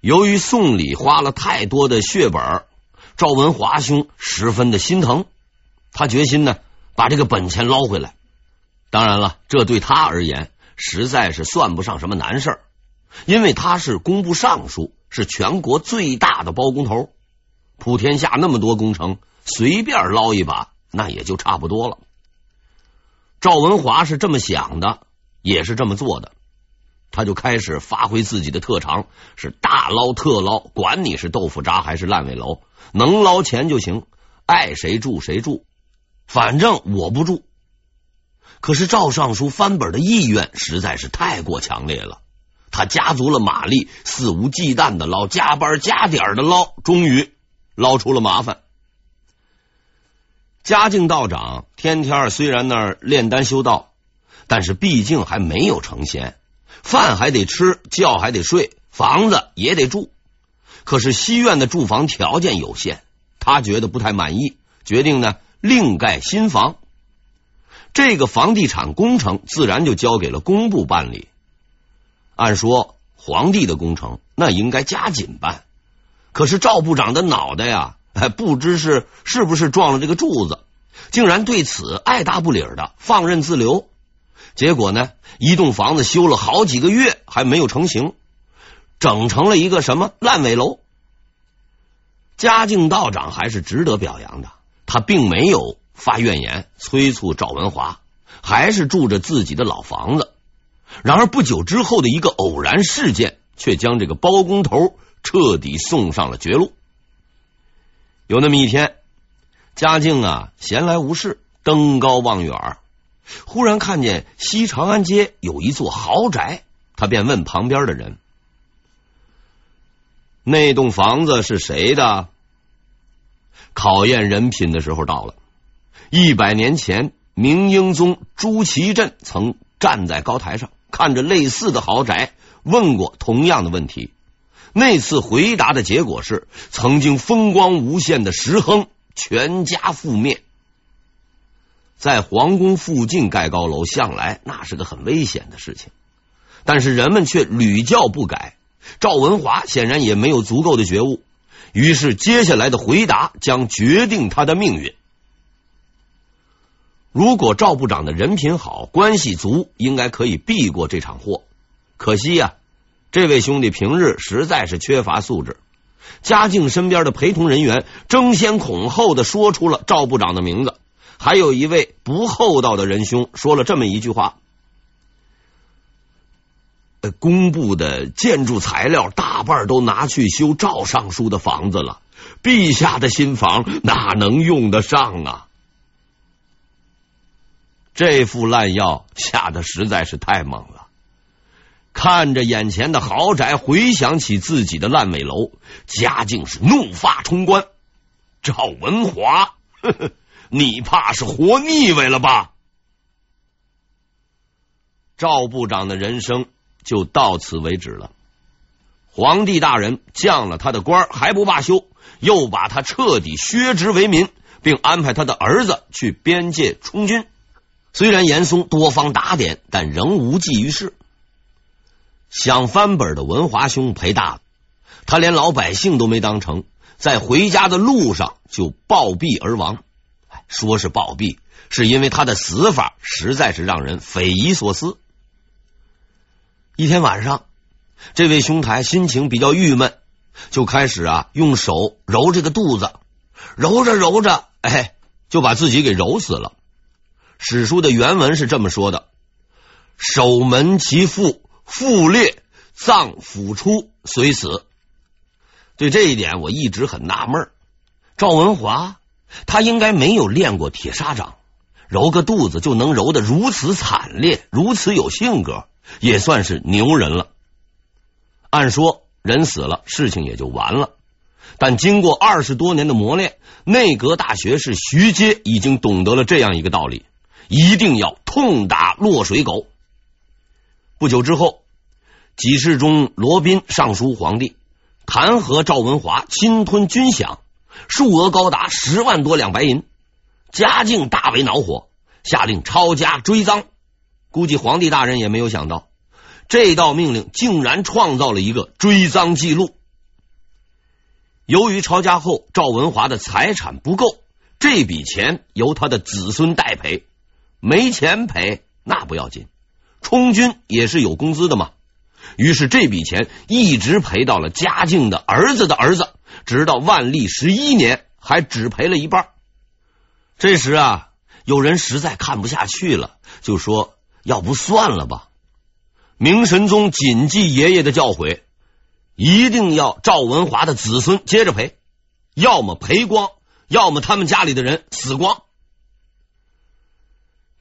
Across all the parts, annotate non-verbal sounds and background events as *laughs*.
由于送礼花了太多的血本，赵文华兄十分的心疼，他决心呢把这个本钱捞回来。当然了，这对他而言实在是算不上什么难事儿，因为他是工部尚书，是全国最大的包工头，普天下那么多工程，随便捞一把那也就差不多了。赵文华是这么想的，也是这么做的。他就开始发挥自己的特长，是大捞特捞，管你是豆腐渣还是烂尾楼，能捞钱就行，爱谁住谁住，反正我不住。可是赵尚书翻本的意愿实在是太过强烈了，他加足了马力，肆无忌惮的捞，加班加点的捞，终于捞出了麻烦。嘉靖道长天天虽然那儿炼丹修道，但是毕竟还没有成仙。饭还得吃，觉还得睡，房子也得住。可是西院的住房条件有限，他觉得不太满意，决定呢另盖新房。这个房地产工程自然就交给了工部办理。按说皇帝的工程那应该加紧办，可是赵部长的脑袋呀，还 *laughs* 不知是是不是撞了这个柱子，竟然对此爱答不理的放任自流。结果呢，一栋房子修了好几个月还没有成型，整成了一个什么烂尾楼。嘉靖道长还是值得表扬的，他并没有发怨言，催促赵文华，还是住着自己的老房子。然而不久之后的一个偶然事件，却将这个包工头彻底送上了绝路。有那么一天，嘉靖啊闲来无事，登高望远。忽然看见西长安街有一座豪宅，他便问旁边的人：“那栋房子是谁的？”考验人品的时候到了。一百年前，明英宗朱祁镇曾站在高台上，看着类似的豪宅，问过同样的问题。那次回答的结果是：曾经风光无限的石亨全家覆灭。在皇宫附近盖高楼，向来那是个很危险的事情，但是人们却屡教不改。赵文华显然也没有足够的觉悟，于是接下来的回答将决定他的命运。如果赵部长的人品好，关系足，应该可以避过这场祸。可惜呀、这位兄弟平日实在是缺乏素质。嘉靖身边的陪同人员争先恐后的说出了赵部长的名字。还有一位不厚道的仁兄说了这么一句话：“呃，工部的建筑材料大半都拿去修赵尚书的房子了，陛下的新房哪能用得上啊？”这副烂药下的实在是太猛了。看着眼前的豪宅，回想起自己的烂尾楼，嘉靖是怒发冲冠。赵文华，呵呵。你怕是活腻歪了吧？赵部长的人生就到此为止了。皇帝大人降了他的官还不罢休，又把他彻底削职为民，并安排他的儿子去边界充军。虽然严嵩多方打点，但仍无济于事。想翻本的文华兄赔大了，他连老百姓都没当成，在回家的路上就暴毙而亡。说是暴毙，是因为他的死法实在是让人匪夷所思。一天晚上，这位兄台心情比较郁闷，就开始啊用手揉这个肚子，揉着揉着，哎，就把自己给揉死了。史书的原文是这么说的：“守门其腹，腹裂，脏腑出，遂死。”对这一点，我一直很纳闷。赵文华。他应该没有练过铁砂掌，揉个肚子就能揉得如此惨烈，如此有性格，也算是牛人了。按说人死了，事情也就完了。但经过二十多年的磨练，内阁大学士徐阶已经懂得了这样一个道理：一定要痛打落水狗。不久之后，几世中罗宾上书皇帝，弹劾赵文华侵吞军饷。数额高达十万多两白银，嘉靖大为恼火，下令抄家追赃。估计皇帝大人也没有想到，这道命令竟然创造了一个追赃记录，由于抄家后赵文华的财产不够，这笔钱由他的子孙代赔。没钱赔那不要紧，充军也是有工资的嘛。于是这笔钱一直赔到了嘉靖的儿子的儿子，直到万历十一年，还只赔了一半。这时啊，有人实在看不下去了，就说：“要不算了吧。”明神宗谨记爷爷的教诲，一定要赵文华的子孙接着赔，要么赔光，要么他们家里的人死光。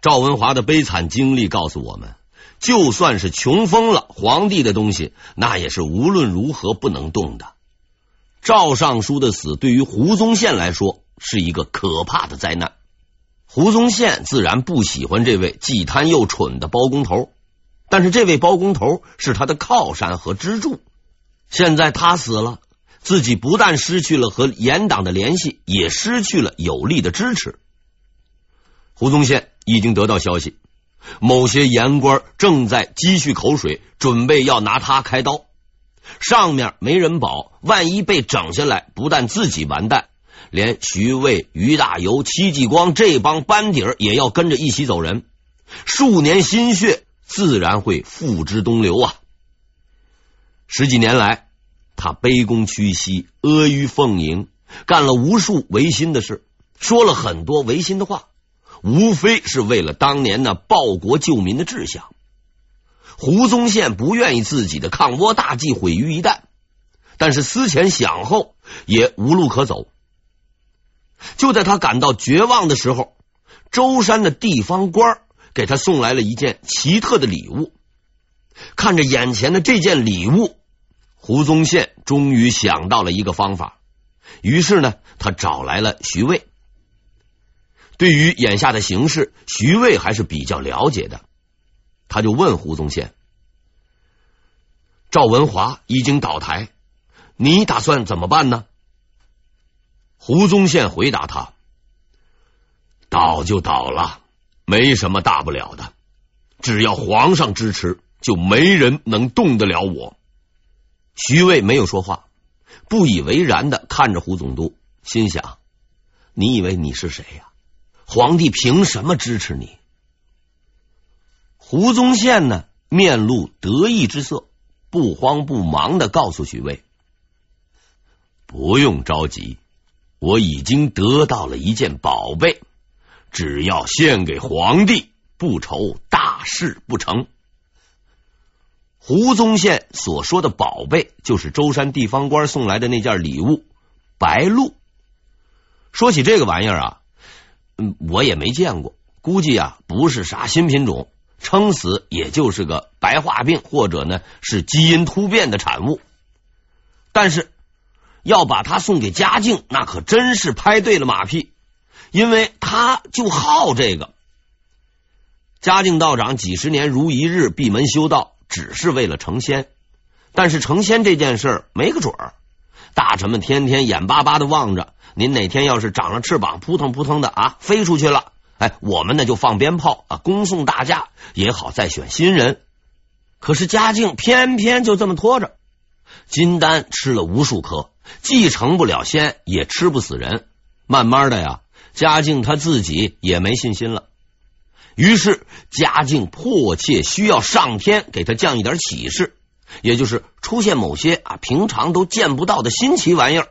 赵文华的悲惨经历告诉我们，就算是穷疯了，皇帝的东西那也是无论如何不能动的。赵尚书的死对于胡宗宪来说是一个可怕的灾难。胡宗宪自然不喜欢这位既贪又蠢的包工头，但是这位包工头是他的靠山和支柱。现在他死了，自己不但失去了和严党的联系，也失去了有力的支持。胡宗宪已经得到消息，某些言官正在积蓄口水，准备要拿他开刀。上面没人保，万一被整下来，不但自己完蛋，连徐渭、俞大猷、戚继光这帮班底儿也要跟着一起走人。数年心血自然会付之东流啊！十几年来，他卑躬屈膝、阿谀奉迎，干了无数违心的事，说了很多违心的话。无非是为了当年那报国救民的志向。胡宗宪不愿意自己的抗倭大计毁于一旦，但是思前想后也无路可走。就在他感到绝望的时候，舟山的地方官给他送来了一件奇特的礼物。看着眼前的这件礼物，胡宗宪终于想到了一个方法。于是呢，他找来了徐渭。对于眼下的形势，徐渭还是比较了解的。他就问胡宗宪：“赵文华已经倒台，你打算怎么办呢？”胡宗宪回答他：“倒就倒了，没什么大不了的。只要皇上支持，就没人能动得了我。”徐渭没有说话，不以为然的看着胡总督，心想：“你以为你是谁呀？”皇帝凭什么支持你？胡宗宪呢？面露得意之色，不慌不忙的告诉徐渭：“不用着急，我已经得到了一件宝贝，只要献给皇帝，不愁大事不成。”胡宗宪所说的宝贝，就是舟山地方官送来的那件礼物——白鹿。说起这个玩意儿啊。嗯，我也没见过，估计啊不是啥新品种，撑死也就是个白化病或者呢是基因突变的产物。但是要把它送给嘉靖，那可真是拍对了马屁，因为他就好这个。嘉靖道长几十年如一日闭门修道，只是为了成仙，但是成仙这件事没个准儿。大臣们天天眼巴巴的望着。您哪天要是长了翅膀，扑腾扑腾的啊，飞出去了，哎，我们呢就放鞭炮啊，恭送大驾，也好再选新人。可是嘉靖偏偏就这么拖着，金丹吃了无数颗，既成不了仙，也吃不死人。慢慢的呀，嘉靖他自己也没信心了。于是嘉靖迫切需要上天给他降一点启示，也就是出现某些啊平常都见不到的新奇玩意儿。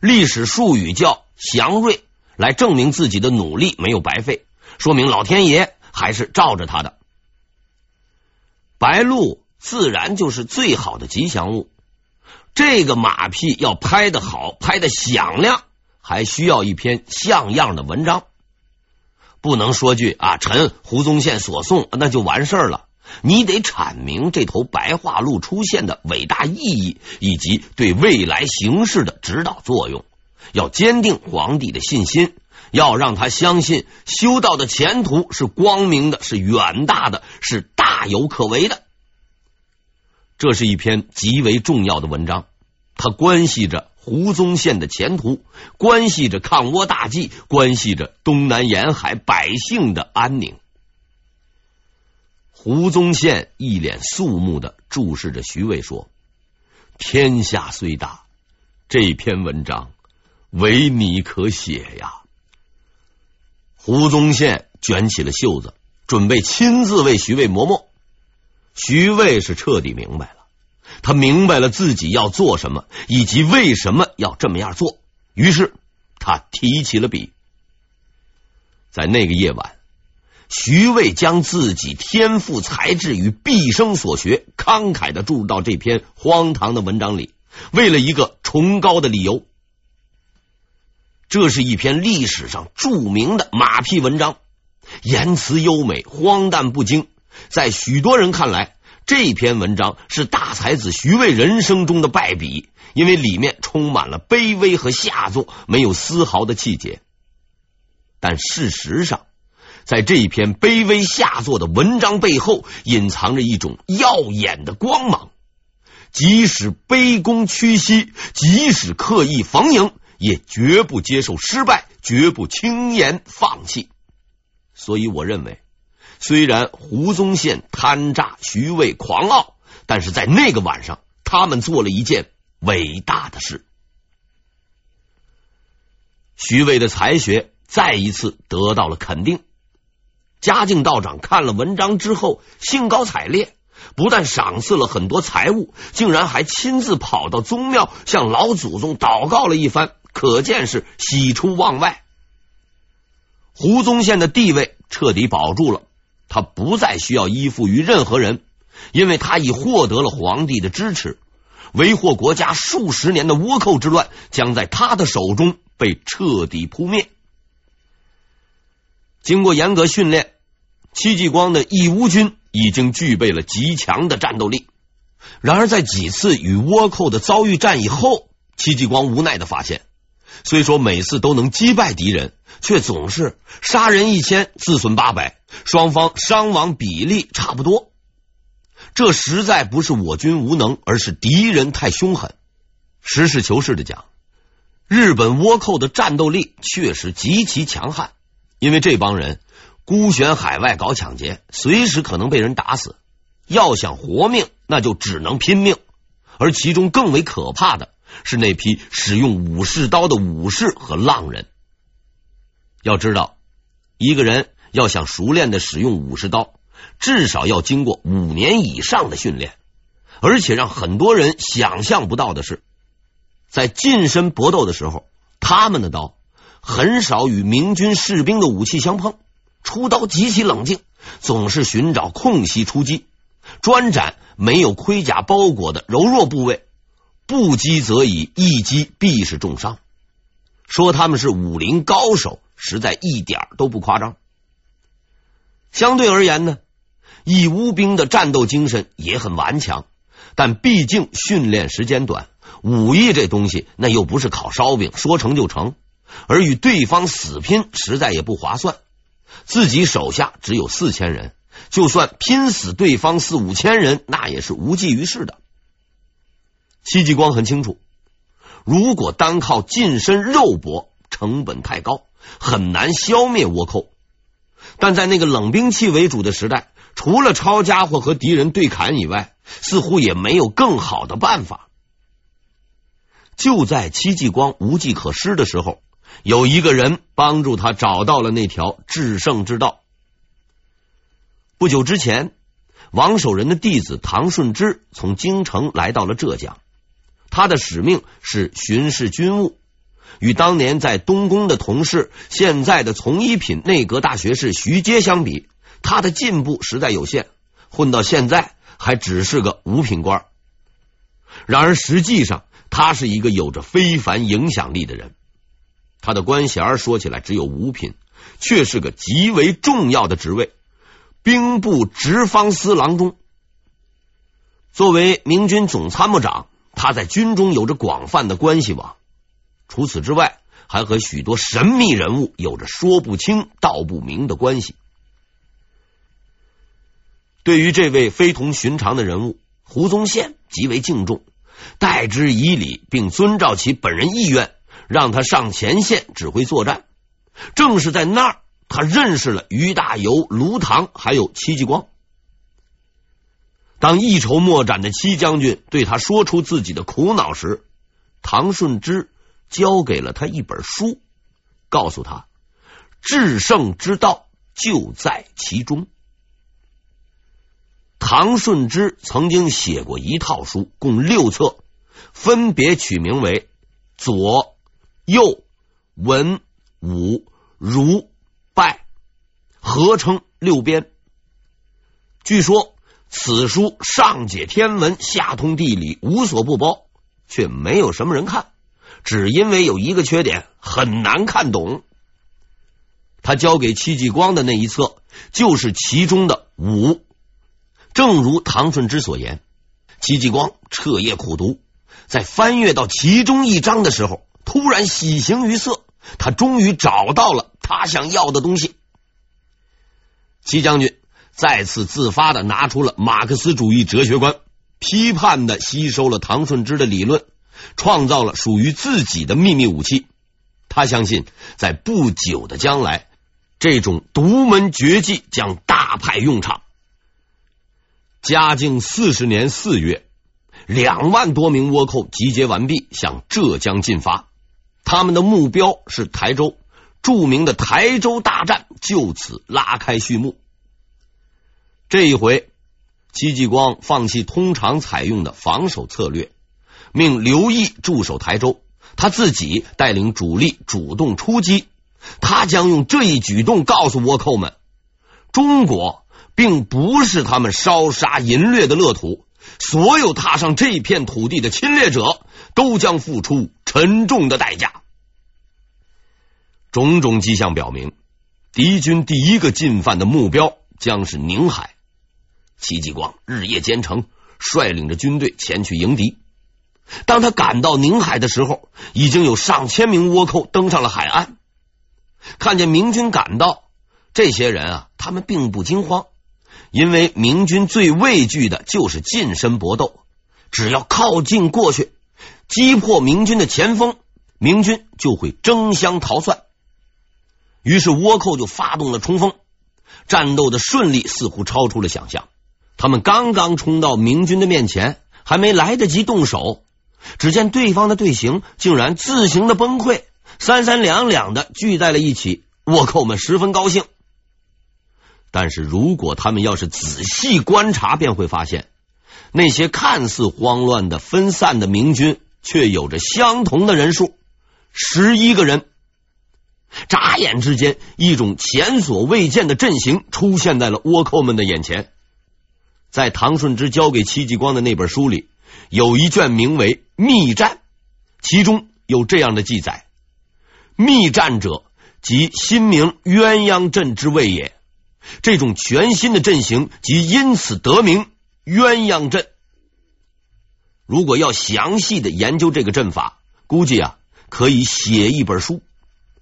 历史术语叫祥瑞，来证明自己的努力没有白费，说明老天爷还是罩着他的。白鹿自然就是最好的吉祥物。这个马屁要拍得好，拍得响亮，还需要一篇像样的文章。不能说句啊，臣胡宗宪所送，那就完事儿了。你得阐明这头白化鹿出现的伟大意义，以及对未来形势的指导作用。要坚定皇帝的信心，要让他相信修道的前途是光明的，是远大的，是大有可为的。这是一篇极为重要的文章，它关系着胡宗宪的前途，关系着抗倭大计，关系着东南沿海百姓的安宁。胡宗宪一脸肃穆的注视着徐渭说：“天下虽大，这篇文章唯你可写呀！胡宗宪卷起了袖子，准备亲自为徐渭磨墨。徐渭是彻底明白了，他明白了自己要做什么，以及为什么要这么样做。于是他提起了笔，在那个夜晚，徐渭将自己天赋才智与毕生所学慷慨的注入到这篇荒唐的文章里，为了一个崇高的理由。这是一篇历史上著名的马屁文章，言辞优美，荒诞不经。在许多人看来，这篇文章是大才子徐渭人生中的败笔，因为里面充满了卑微和下作，没有丝毫的气节。但事实上，在这篇卑微下作的文章背后，隐藏着一种耀眼的光芒。即使卑躬屈膝，即使刻意逢迎。也绝不接受失败，绝不轻言放弃。所以，我认为，虽然胡宗宪贪诈、徐渭狂傲，但是在那个晚上，他们做了一件伟大的事。徐渭的才学再一次得到了肯定。嘉靖道长看了文章之后，兴高采烈，不但赏赐了很多财物，竟然还亲自跑到宗庙向老祖宗祷告了一番。可见是喜出望外，胡宗宪的地位彻底保住了，他不再需要依附于任何人，因为他已获得了皇帝的支持。为祸国家数十年的倭寇之乱将在他的手中被彻底扑灭。经过严格训练，戚继光的义乌军已经具备了极强的战斗力。然而，在几次与倭寇的遭遇战以后，戚继光无奈的发现。虽说每次都能击败敌人，却总是杀人一千，自损八百，双方伤亡比例差不多。这实在不是我军无能，而是敌人太凶狠。实事求是的讲，日本倭寇的战斗力确实极其强悍，因为这帮人孤悬海外搞抢劫，随时可能被人打死。要想活命，那就只能拼命。而其中更为可怕的。是那批使用武士刀的武士和浪人。要知道，一个人要想熟练的使用武士刀，至少要经过五年以上的训练。而且让很多人想象不到的是，在近身搏斗的时候，他们的刀很少与明军士兵的武器相碰，出刀极其冷静，总是寻找空隙出击，专斩没有盔甲包裹的柔弱部位。不击则已，一击必是重伤。说他们是武林高手，实在一点都不夸张。相对而言呢，义乌兵的战斗精神也很顽强，但毕竟训练时间短，武艺这东西那又不是烤烧饼，说成就成。而与对方死拼，实在也不划算。自己手下只有四千人，就算拼死对方四五千人，那也是无济于事的。戚继光很清楚，如果单靠近身肉搏，成本太高，很难消灭倭寇。但在那个冷兵器为主的时代，除了抄家伙和敌人对砍以外，似乎也没有更好的办法。就在戚继光无计可施的时候，有一个人帮助他找到了那条制胜之道。不久之前，王守仁的弟子唐顺之从京城来到了浙江。他的使命是巡视军务，与当年在东宫的同事、现在的从一品内阁大学士徐阶相比，他的进步实在有限。混到现在，还只是个五品官。然而，实际上他是一个有着非凡影响力的人。他的官衔说起来只有五品，却是个极为重要的职位——兵部直方司郎中。作为明军总参谋长。他在军中有着广泛的关系网，除此之外，还和许多神秘人物有着说不清道不明的关系。对于这位非同寻常的人物，胡宗宪极为敬重，待之以礼，并遵照其本人意愿，让他上前线指挥作战。正是在那儿，他认识了于大猷、卢唐，还有戚继光。当一筹莫展的戚将军对他说出自己的苦恼时，唐顺之交给了他一本书，告诉他制胜之道就在其中。唐顺之曾经写过一套书，共六册，分别取名为《左、右、文、武、儒、败》，合称六编。据说此书上解天文，下通地理，无所不包，却没有什么人看，只因为有一个缺点，很难看懂。他交给戚继光的那一册，就是其中的五。正如唐顺之所言，戚继光彻夜苦读，在翻阅到其中一章的时候，突然喜形于色，他终于找到了他想要的东西。戚将军再次自发的拿出了马克思主义哲学观，批判的吸收了唐顺之的理论，创造了属于自己的秘密武器。他相信，在不久的将来，这种独门绝技将大派用场。嘉靖四十年四月，两万多名倭寇集结完毕，向浙江进发。他们的目标是台州，著名的台州大战就此拉开序幕。这一回，戚继光放弃通常采用的防守策略，命刘毅驻守台州，他自己带领主力主动出击。他将用这一举动告诉倭寇们：中国。并不是他们烧杀淫掠的乐土，所有踏上这片土地的侵略者都将付出沉重的代价。种种迹象表明，敌军第一个进犯的目标将是宁海。戚继光日夜兼程，率领着军队前去迎敌。当他赶到宁海的时候，已经有上千名倭寇登上了海岸。看见明军赶到，这些人啊，他们并不惊慌。因为明军最畏惧的就是近身搏斗，只要靠近过去，击破明军的前锋，明军就会争相逃窜。于是倭寇就发动了冲锋，战斗的顺利似乎超出了想象。他们刚刚冲到明军的面前，还没来得及动手，只见对方的队形竟然自行的崩溃，三三两两的聚在了一起。倭寇们十分高兴。但是如果他们要是仔细观察，便会发现那些看似慌乱的分散的明军，却有着相同的人数——十一个人。眨眼之间，一种前所未见的阵型出现在了倭寇们的眼前。在唐顺之交给戚继光的那本书里，有一卷名为《密战》，其中有这样的记载：“密战者，即新名鸳鸯阵之谓也。”这种全新的阵型，即因此得名鸳鸯阵。如果要详细的研究这个阵法，估计啊可以写一本书。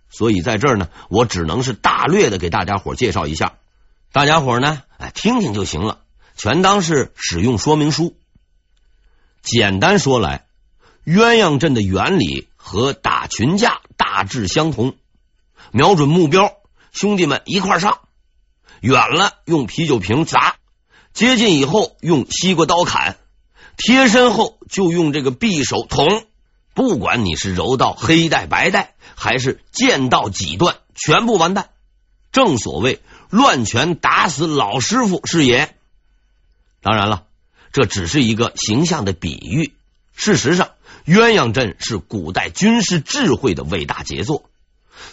所以在这儿呢，我只能是大略的给大家伙介绍一下，大家伙呢哎听听就行了，全当是使用说明书。简单说来，鸳鸯阵的原理和打群架大致相同，瞄准目标，兄弟们一块上。远了用啤酒瓶砸，接近以后用西瓜刀砍，贴身后就用这个匕首捅。不管你是柔道黑带白带，还是剑道几段，全部完蛋。正所谓乱拳打死老师傅是也。当然了，这只是一个形象的比喻。事实上，鸳鸯阵是古代军事智慧的伟大杰作。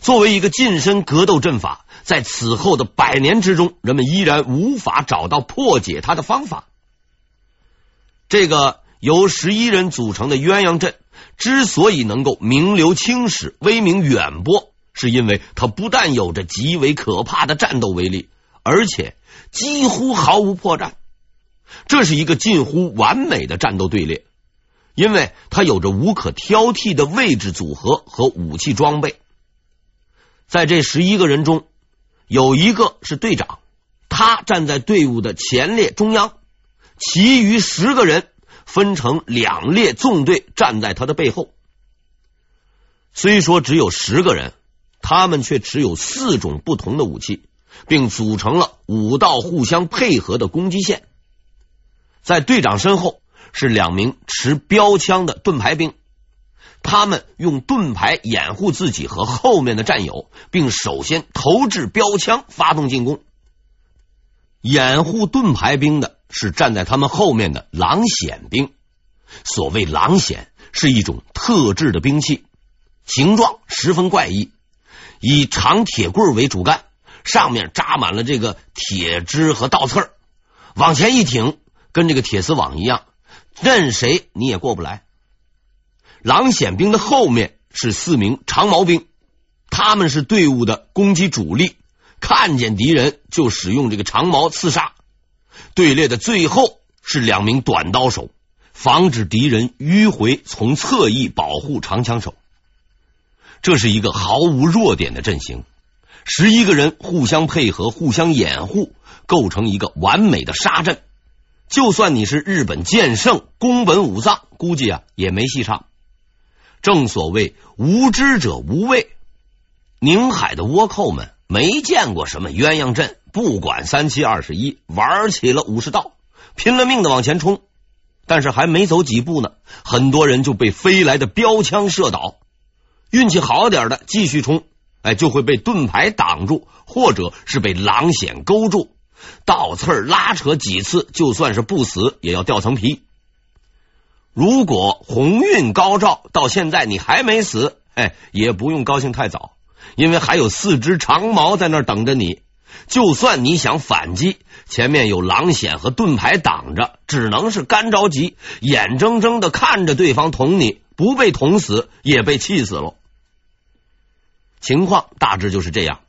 作为一个近身格斗阵法。在此后的百年之中，人们依然无法找到破解它的方法。这个由十一人组成的鸳鸯阵之所以能够名留青史、威名远播，是因为它不但有着极为可怕的战斗威力，而且几乎毫无破绽。这是一个近乎完美的战斗队列，因为它有着无可挑剔的位置组合和武器装备。在这十一个人中，有一个是队长，他站在队伍的前列中央，其余十个人分成两列纵队站在他的背后。虽说只有十个人，他们却持有四种不同的武器，并组成了五道互相配合的攻击线。在队长身后是两名持标枪的盾牌兵，他们用盾牌掩护自己和后面的战友，并首先投掷标枪发动进攻。掩护盾牌兵的是站在他们后面的狼筅兵。所谓狼筅是一种特制的兵器，形状十分怪异，以长铁棍为主干，上面扎满了这个铁枝和倒刺，往前一挺，跟这个铁丝网一样，任谁你也过不来。狼显兵的后面是四名长矛兵，他们是队伍的攻击主力，看见敌人就使用这个长矛刺杀。队列的最后是两名短刀手，防止敌人迂回从侧翼保护长枪手。这是一个毫无弱点的阵型，十一个人互相配合、互相掩护，构成一个完美的杀阵。就算你是日本剑圣宫本武藏，估计啊也没戏唱。正所谓无知者无畏，宁海的倭寇们没见过什么鸳鸯阵，不管三七二十一，玩起了武士道，拼了命的往前冲。但是还没走几步呢，很多人就被飞来的标枪射倒。运气好点的继续冲，哎，就会被盾牌挡住，或者是被狼筅勾住，倒刺拉扯几次，就算是不死，也要掉层皮。如果鸿运高照，到现在你还没死，哎，也不用高兴太早，因为还有四支长矛在那儿等着你。就算你想反击，前面有狼筅和盾牌挡着，只能是干着急，眼睁睁的看着对方捅你，不被捅死也被气死了。情况大致就是这样。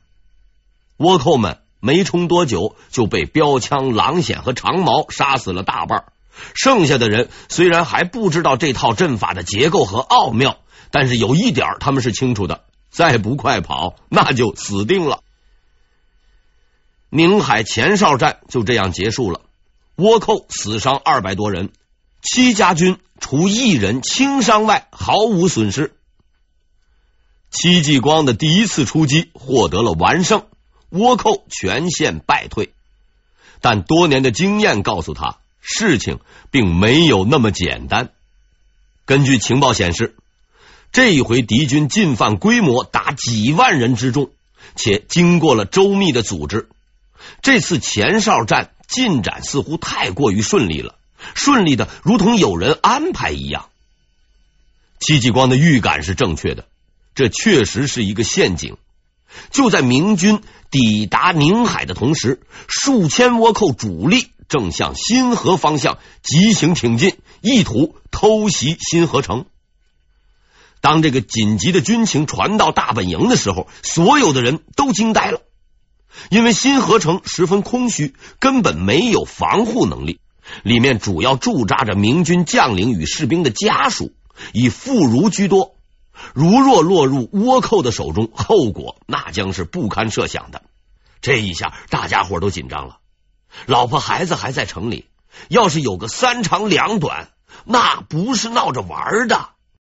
倭寇们没冲多久就被标枪、狼筅和长矛杀死了大半。剩下的人虽然还不知道这套阵法的结构和奥妙，但是有一点他们是清楚的：再不快跑，那就死定了。宁海前哨战就这样结束了，倭寇死伤二百多人，戚家军除一人轻伤外毫无损失。戚继光的第一次出击获得了完胜，倭寇全线败退。但多年的经验告诉他。事情并没有那么简单。根据情报显示，这一回敌军进犯规模达几万人之众，且经过了周密的组织。这次前哨战进展似乎太过于顺利了，顺利的如同有人安排一样。戚继光的预感是正确的，这确实是一个陷阱。就在明军抵达宁海的同时，数千倭寇主力。正向新河方向急行挺进，意图偷袭新河城。当这个紧急的军情传到大本营的时候，所有的人都惊呆了，因为新河城十分空虚，根本没有防护能力，里面主要驻扎着明军将领与士兵的家属，以妇孺居多。如若落入倭寇的手中，后果那将是不堪设想的。这一下，大家伙都紧张了。老婆孩子还在城里，要是有个三长两短，那不是闹着玩的。